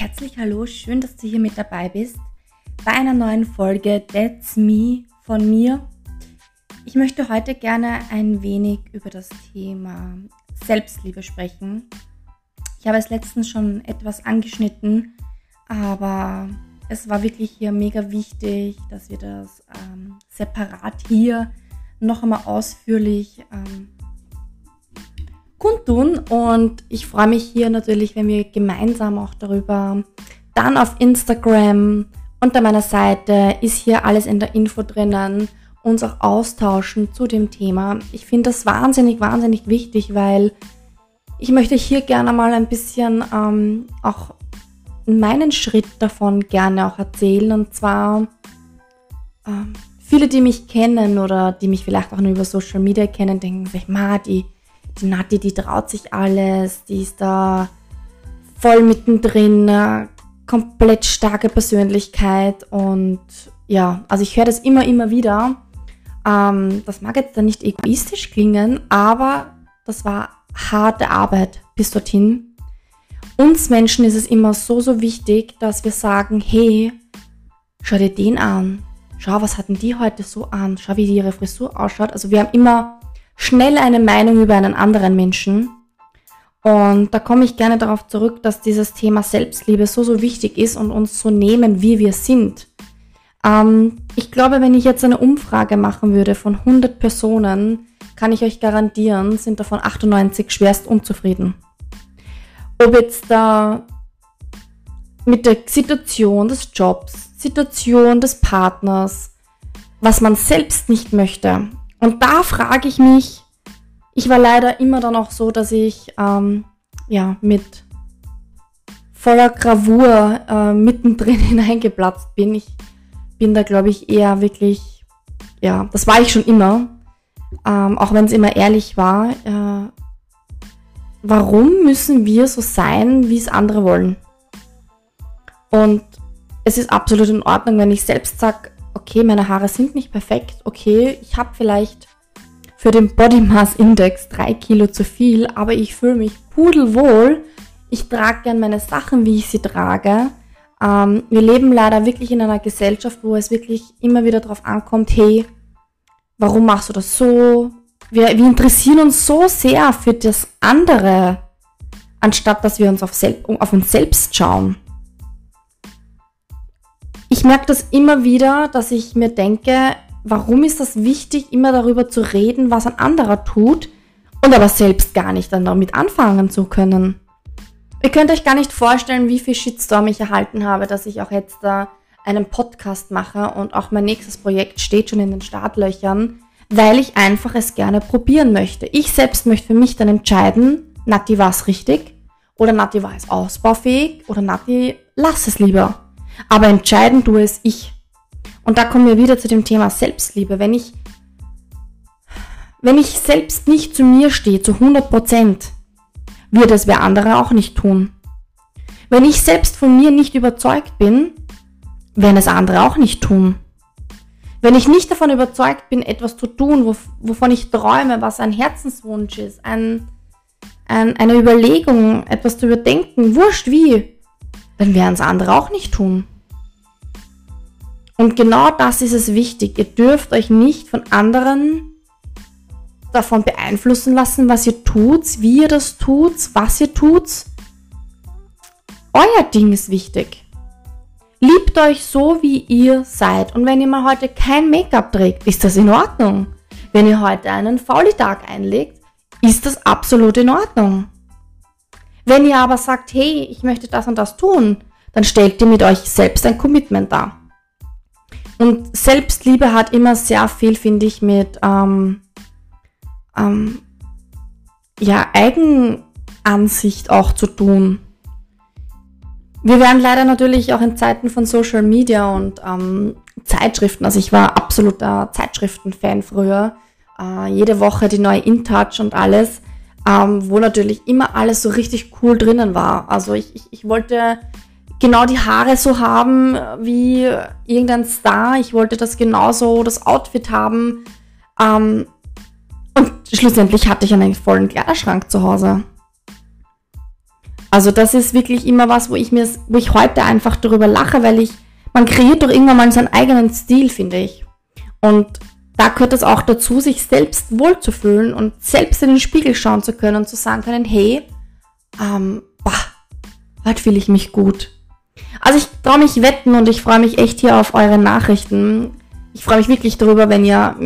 Herzlich hallo, schön, dass du hier mit dabei bist bei einer neuen Folge That's Me von mir. Ich möchte heute gerne ein wenig über das Thema Selbstliebe sprechen. Ich habe es letztens schon etwas angeschnitten, aber es war wirklich hier mega wichtig, dass wir das ähm, separat hier noch einmal ausführlich ähm, kundtun. Und ich freue mich hier natürlich, wenn wir gemeinsam auch darüber dann auf Instagram unter meiner Seite ist hier alles in der Info drinnen, uns auch austauschen zu dem Thema. Ich finde das wahnsinnig, wahnsinnig wichtig, weil ich möchte hier gerne mal ein bisschen ähm, auch meinen Schritt davon gerne auch erzählen. Und zwar ähm, viele, die mich kennen oder die mich vielleicht auch nur über Social Media kennen, denken sich, ma, die die Nati, die traut sich alles, die ist da voll mittendrin, äh, komplett starke Persönlichkeit und ja, also ich höre das immer, immer wieder. Ähm, das mag jetzt dann nicht egoistisch klingen, aber das war harte Arbeit bis dorthin. Uns Menschen ist es immer so, so wichtig, dass wir sagen, hey, schau dir den an. Schau, was hatten die heute so an? Schau, wie die ihre Frisur ausschaut. Also wir haben immer schnell eine Meinung über einen anderen Menschen. Und da komme ich gerne darauf zurück, dass dieses Thema Selbstliebe so, so wichtig ist und uns so nehmen, wie wir sind. Ähm, ich glaube, wenn ich jetzt eine Umfrage machen würde von 100 Personen, kann ich euch garantieren, sind davon 98 schwerst unzufrieden. Ob jetzt da mit der Situation des Jobs, Situation des Partners, was man selbst nicht möchte, und da frage ich mich, ich war leider immer dann auch so, dass ich ähm, ja mit voller Gravur äh, mittendrin hineingeplatzt bin. Ich bin da, glaube ich, eher wirklich, ja, das war ich schon immer, ähm, auch wenn es immer ehrlich war. Äh, warum müssen wir so sein, wie es andere wollen? Und es ist absolut in Ordnung, wenn ich selbst sage, okay, meine Haare sind nicht perfekt, okay, ich habe vielleicht für den Body Mass Index drei Kilo zu viel, aber ich fühle mich pudelwohl. Ich trage gern meine Sachen, wie ich sie trage. Ähm, wir leben leider wirklich in einer Gesellschaft, wo es wirklich immer wieder darauf ankommt, hey, warum machst du das so? Wir, wir interessieren uns so sehr für das andere, anstatt dass wir uns auf, auf uns selbst schauen ich merke das immer wieder, dass ich mir denke, warum ist das wichtig, immer darüber zu reden, was ein anderer tut und aber selbst gar nicht dann damit anfangen zu können. Ihr könnt euch gar nicht vorstellen, wie viel Shitstorm ich erhalten habe, dass ich auch jetzt da einen Podcast mache und auch mein nächstes Projekt steht schon in den Startlöchern, weil ich einfach es gerne probieren möchte. Ich selbst möchte für mich dann entscheiden, Nati war es richtig oder Nati war es ausbaufähig oder Nati lass es lieber. Aber entscheiden tue es ich. Und da kommen wir wieder zu dem Thema Selbstliebe. Wenn ich, wenn ich selbst nicht zu mir stehe, zu 100 Prozent, wird es wer andere auch nicht tun. Wenn ich selbst von mir nicht überzeugt bin, werden es andere auch nicht tun. Wenn ich nicht davon überzeugt bin, etwas zu tun, wovon ich träume, was ein Herzenswunsch ist, ein, ein, eine Überlegung, etwas zu überdenken, wurscht wie, dann werden es andere auch nicht tun. Und genau das ist es wichtig. Ihr dürft euch nicht von anderen davon beeinflussen lassen, was ihr tut, wie ihr das tut, was ihr tut. Euer Ding ist wichtig. Liebt euch so, wie ihr seid. Und wenn ihr mal heute kein Make-up trägt, ist das in Ordnung. Wenn ihr heute einen Fauli-Tag einlegt, ist das absolut in Ordnung. Wenn ihr aber sagt, hey, ich möchte das und das tun, dann stellt ihr mit euch selbst ein Commitment dar. Und Selbstliebe hat immer sehr viel, finde ich, mit ähm, ähm, ja, Eigenansicht auch zu tun. Wir werden leider natürlich auch in Zeiten von Social Media und ähm, Zeitschriften, also ich war absoluter Zeitschriftenfan früher, äh, jede Woche die neue InTouch und alles ähm, wo natürlich immer alles so richtig cool drinnen war. Also ich, ich, ich wollte genau die Haare so haben wie irgendein Star. Ich wollte das genauso, das Outfit haben. Ähm, und schlussendlich hatte ich einen vollen Kleiderschrank zu Hause. Also das ist wirklich immer was, wo ich mir, wo ich heute einfach darüber lache, weil ich, man kreiert doch irgendwann mal seinen eigenen Stil, finde ich. Und da gehört es auch dazu, sich selbst wohlzufühlen und selbst in den Spiegel schauen zu können und zu sagen können, hey, ähm, boah, heute fühle ich mich gut. Also ich traue mich wetten und ich freue mich echt hier auf eure Nachrichten. Ich freue mich wirklich darüber, wenn ihr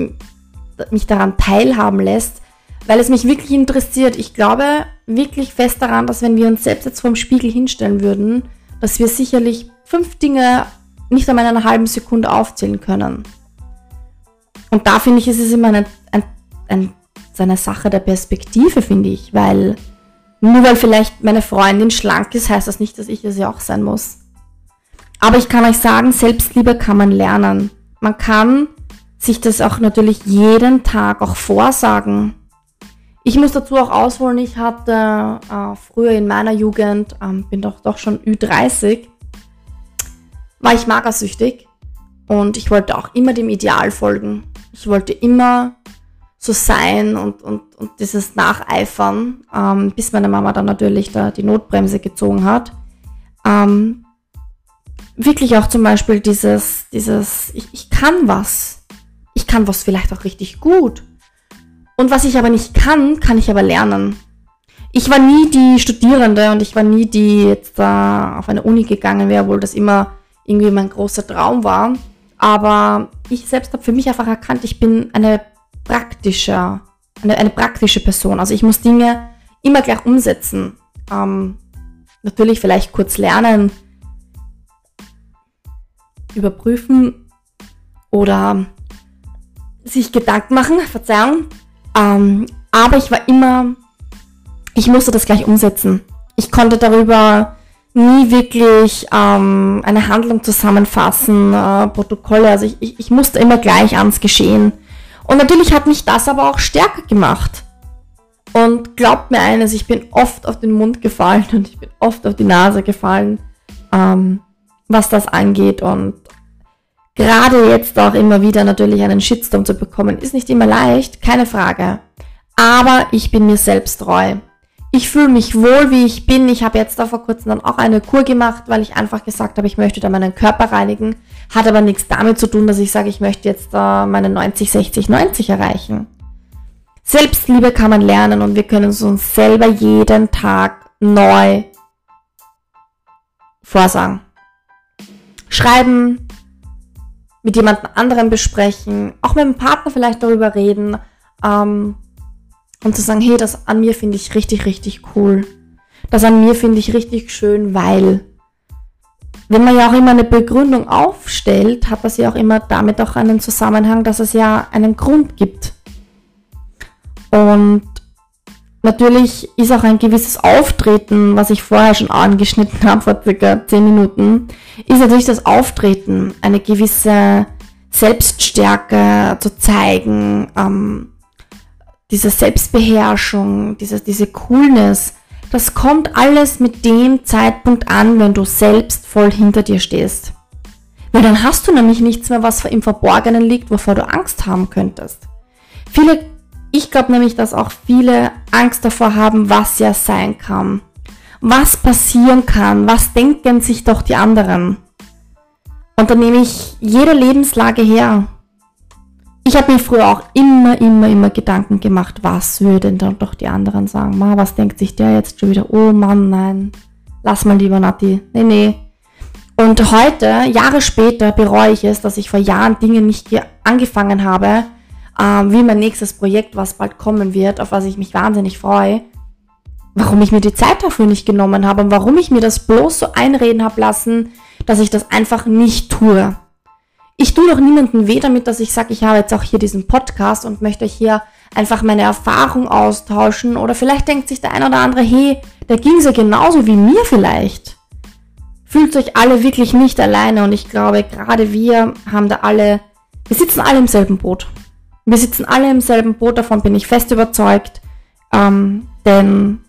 mich daran teilhaben lässt, weil es mich wirklich interessiert. Ich glaube wirklich fest daran, dass wenn wir uns selbst jetzt vor dem Spiegel hinstellen würden, dass wir sicherlich fünf Dinge nicht einmal in einer halben Sekunde aufzählen können. Und da finde ich, ist es immer eine, ein, ein, eine Sache der Perspektive, finde ich, weil nur weil vielleicht meine Freundin schlank ist, heißt das nicht, dass ich es ja auch sein muss. Aber ich kann euch sagen, Selbstliebe kann man lernen. Man kann sich das auch natürlich jeden Tag auch vorsagen. Ich muss dazu auch ausholen, ich hatte äh, früher in meiner Jugend, ähm, bin doch doch schon Ü30, war ich magersüchtig und ich wollte auch immer dem Ideal folgen. Ich wollte immer so sein und, und, und dieses Nacheifern, ähm, bis meine Mama dann natürlich da die Notbremse gezogen hat. Ähm, wirklich auch zum Beispiel dieses, dieses, ich, ich kann was. Ich kann was vielleicht auch richtig gut. Und was ich aber nicht kann, kann ich aber lernen. Ich war nie die Studierende und ich war nie die jetzt da auf eine Uni gegangen wäre, obwohl das immer irgendwie mein großer Traum war. Aber ich selbst habe für mich einfach erkannt, ich bin eine praktische, eine, eine praktische Person. Also ich muss Dinge immer gleich umsetzen. Ähm, natürlich vielleicht kurz lernen, überprüfen oder sich Gedanken machen, Verzeihung. Ähm, aber ich war immer, ich musste das gleich umsetzen. Ich konnte darüber nie wirklich ähm, eine Handlung zusammenfassen, äh, Protokolle. Also ich, ich, ich musste immer gleich ans Geschehen. Und natürlich hat mich das aber auch stärker gemacht. Und glaubt mir eines, ich bin oft auf den Mund gefallen und ich bin oft auf die Nase gefallen, ähm, was das angeht. Und gerade jetzt auch immer wieder natürlich einen Shitstorm zu bekommen, ist nicht immer leicht, keine Frage. Aber ich bin mir selbst treu. Ich fühle mich wohl, wie ich bin. Ich habe jetzt da vor kurzem dann auch eine Kur gemacht, weil ich einfach gesagt habe, ich möchte da meinen Körper reinigen. Hat aber nichts damit zu tun, dass ich sage, ich möchte jetzt da meine 90, 60, 90 erreichen. Selbstliebe kann man lernen und wir können es uns selber jeden Tag neu vorsagen. Schreiben, mit jemand anderem besprechen, auch mit dem Partner vielleicht darüber reden. Ähm, und zu sagen, hey, das an mir finde ich richtig, richtig cool. Das an mir finde ich richtig schön, weil wenn man ja auch immer eine Begründung aufstellt, hat das ja auch immer damit auch einen Zusammenhang, dass es ja einen Grund gibt. Und natürlich ist auch ein gewisses Auftreten, was ich vorher schon angeschnitten habe, vor circa 10 Minuten, ist natürlich das Auftreten, eine gewisse Selbststärke zu zeigen, ähm, diese Selbstbeherrschung, diese, diese Coolness, das kommt alles mit dem Zeitpunkt an, wenn du selbst voll hinter dir stehst. Weil dann hast du nämlich nichts mehr, was im Verborgenen liegt, wovor du Angst haben könntest. Viele, ich glaube nämlich, dass auch viele Angst davor haben, was ja sein kann. Was passieren kann, was denken sich doch die anderen. Und dann nehme ich jede Lebenslage her ich habe mir früher auch immer, immer, immer Gedanken gemacht, was würden dann doch die anderen sagen? Ma, was denkt sich der jetzt schon wieder? Oh Mann, nein, lass mal lieber Nati. Nee, nee. Und heute, Jahre später, bereue ich es, dass ich vor Jahren Dinge nicht angefangen habe, ähm, wie mein nächstes Projekt, was bald kommen wird, auf was ich mich wahnsinnig freue. Warum ich mir die Zeit dafür nicht genommen habe und warum ich mir das bloß so einreden habe lassen, dass ich das einfach nicht tue. Ich tue doch niemandem weh damit, dass ich sage, ich habe jetzt auch hier diesen Podcast und möchte hier einfach meine Erfahrung austauschen. Oder vielleicht denkt sich der ein oder andere, hey, da ging es ja genauso wie mir vielleicht. Fühlt euch alle wirklich nicht alleine und ich glaube, gerade wir haben da alle, wir sitzen alle im selben Boot. Wir sitzen alle im selben Boot, davon bin ich fest überzeugt. Ähm, denn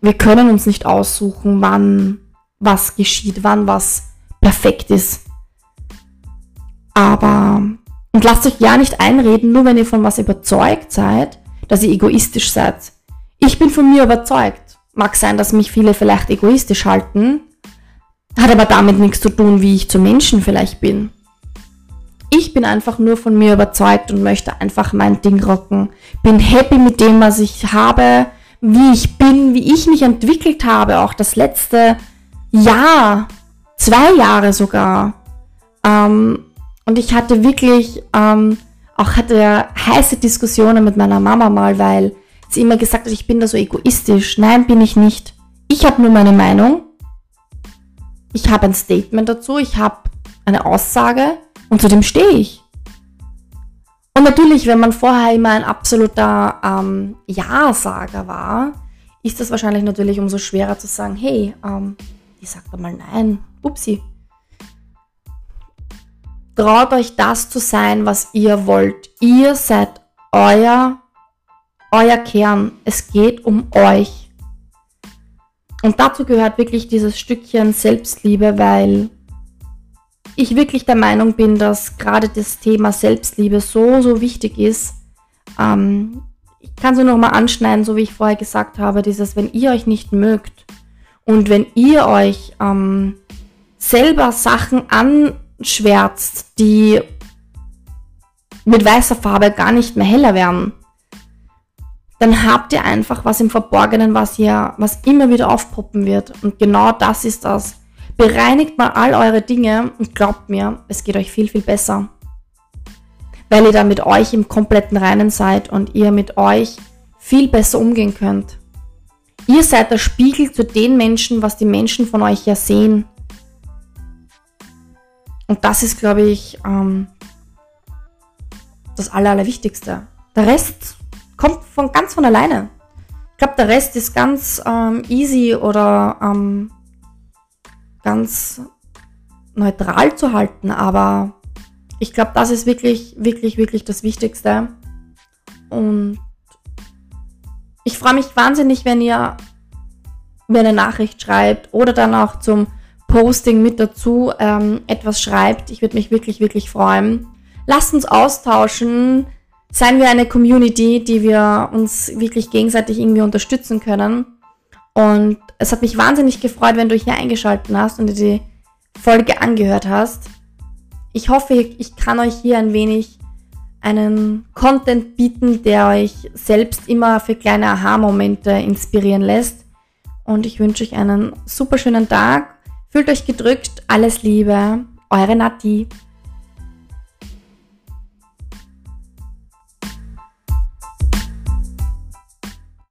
wir können uns nicht aussuchen, wann was geschieht, wann was perfekt ist. Aber, und lasst euch ja nicht einreden, nur wenn ihr von was überzeugt seid, dass ihr egoistisch seid. Ich bin von mir überzeugt. mag sein, dass mich viele vielleicht egoistisch halten, hat aber damit nichts zu tun, wie ich zu Menschen vielleicht bin. Ich bin einfach nur von mir überzeugt und möchte einfach mein Ding rocken. Bin happy mit dem, was ich habe, wie ich bin, wie ich mich entwickelt habe, auch das letzte Jahr, zwei Jahre sogar. Ähm, und ich hatte wirklich, ähm, auch hatte heiße Diskussionen mit meiner Mama mal, weil sie immer gesagt hat, ich bin da so egoistisch. Nein, bin ich nicht. Ich habe nur meine Meinung. Ich habe ein Statement dazu. Ich habe eine Aussage und zu dem stehe ich. Und natürlich, wenn man vorher immer ein absoluter ähm, Ja-Sager war, ist das wahrscheinlich natürlich umso schwerer zu sagen, hey, ähm, ich sag da mal nein, upsi. Traut euch das zu sein, was ihr wollt. Ihr seid euer, euer Kern. Es geht um euch. Und dazu gehört wirklich dieses Stückchen Selbstliebe, weil ich wirklich der Meinung bin, dass gerade das Thema Selbstliebe so, so wichtig ist. Ähm, ich kann es nur noch mal anschneiden, so wie ich vorher gesagt habe, dieses, wenn ihr euch nicht mögt und wenn ihr euch ähm, selber Sachen anschwärzt, die mit weißer Farbe gar nicht mehr heller werden, dann habt ihr einfach was im Verborgenen, was ihr, was immer wieder aufpoppen wird. Und genau das ist das. Bereinigt mal all eure Dinge und glaubt mir, es geht euch viel, viel besser. Weil ihr dann mit euch im kompletten Reinen seid und ihr mit euch viel besser umgehen könnt. Ihr seid der Spiegel zu den Menschen, was die Menschen von euch ja sehen. Und das ist, glaube ich, ähm, das Aller, Allerwichtigste. Der Rest kommt von ganz von alleine. Ich glaube, der Rest ist ganz ähm, easy oder ähm, ganz neutral zu halten, aber ich glaube, das ist wirklich, wirklich, wirklich das Wichtigste. Und ich freue mich wahnsinnig, wenn ihr mir eine Nachricht schreibt oder dann auch zum Posting mit dazu ähm, etwas schreibt. Ich würde mich wirklich, wirklich freuen. Lasst uns austauschen. Seien wir eine Community, die wir uns wirklich gegenseitig irgendwie unterstützen können. Und es hat mich wahnsinnig gefreut, wenn du hier eingeschaltet hast und dir die Folge angehört hast. Ich hoffe, ich kann euch hier ein wenig einen Content bieten, der euch selbst immer für kleine Aha-Momente inspirieren lässt. Und ich wünsche euch einen super schönen Tag. Fühlt euch gedrückt. Alles Liebe. Eure Nati.